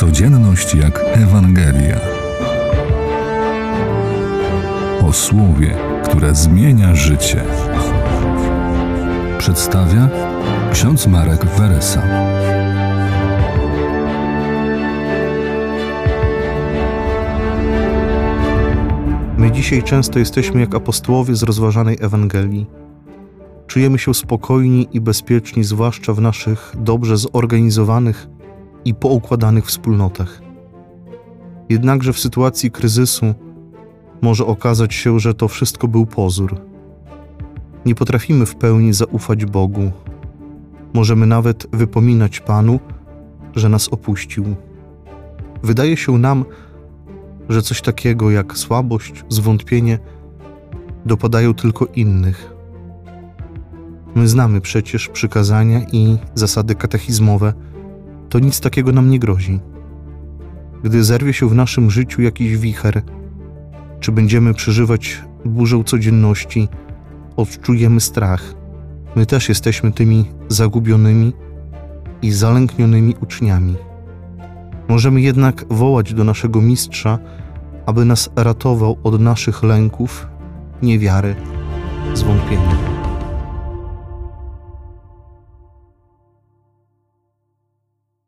Codzienność jak Ewangelia. O słowie, które zmienia życie. Przedstawia ksiądz Marek Weresa. My dzisiaj często jesteśmy jak apostołowie z rozważanej Ewangelii. Czujemy się spokojni i bezpieczni, zwłaszcza w naszych dobrze zorganizowanych i poukładanych wspólnotach. Jednakże w sytuacji kryzysu może okazać się, że to wszystko był pozór. Nie potrafimy w pełni zaufać Bogu. Możemy nawet wypominać Panu, że nas opuścił. Wydaje się nam, że coś takiego jak słabość, zwątpienie dopadają tylko innych. My znamy przecież przykazania i zasady katechizmowe, to nic takiego nam nie grozi. Gdy zerwie się w naszym życiu jakiś wicher, czy będziemy przeżywać burzę codzienności, odczujemy strach. My też jesteśmy tymi zagubionymi i zalęknionymi uczniami. Możemy jednak wołać do naszego mistrza, aby nas ratował od naszych lęków, niewiary, zwątpienia.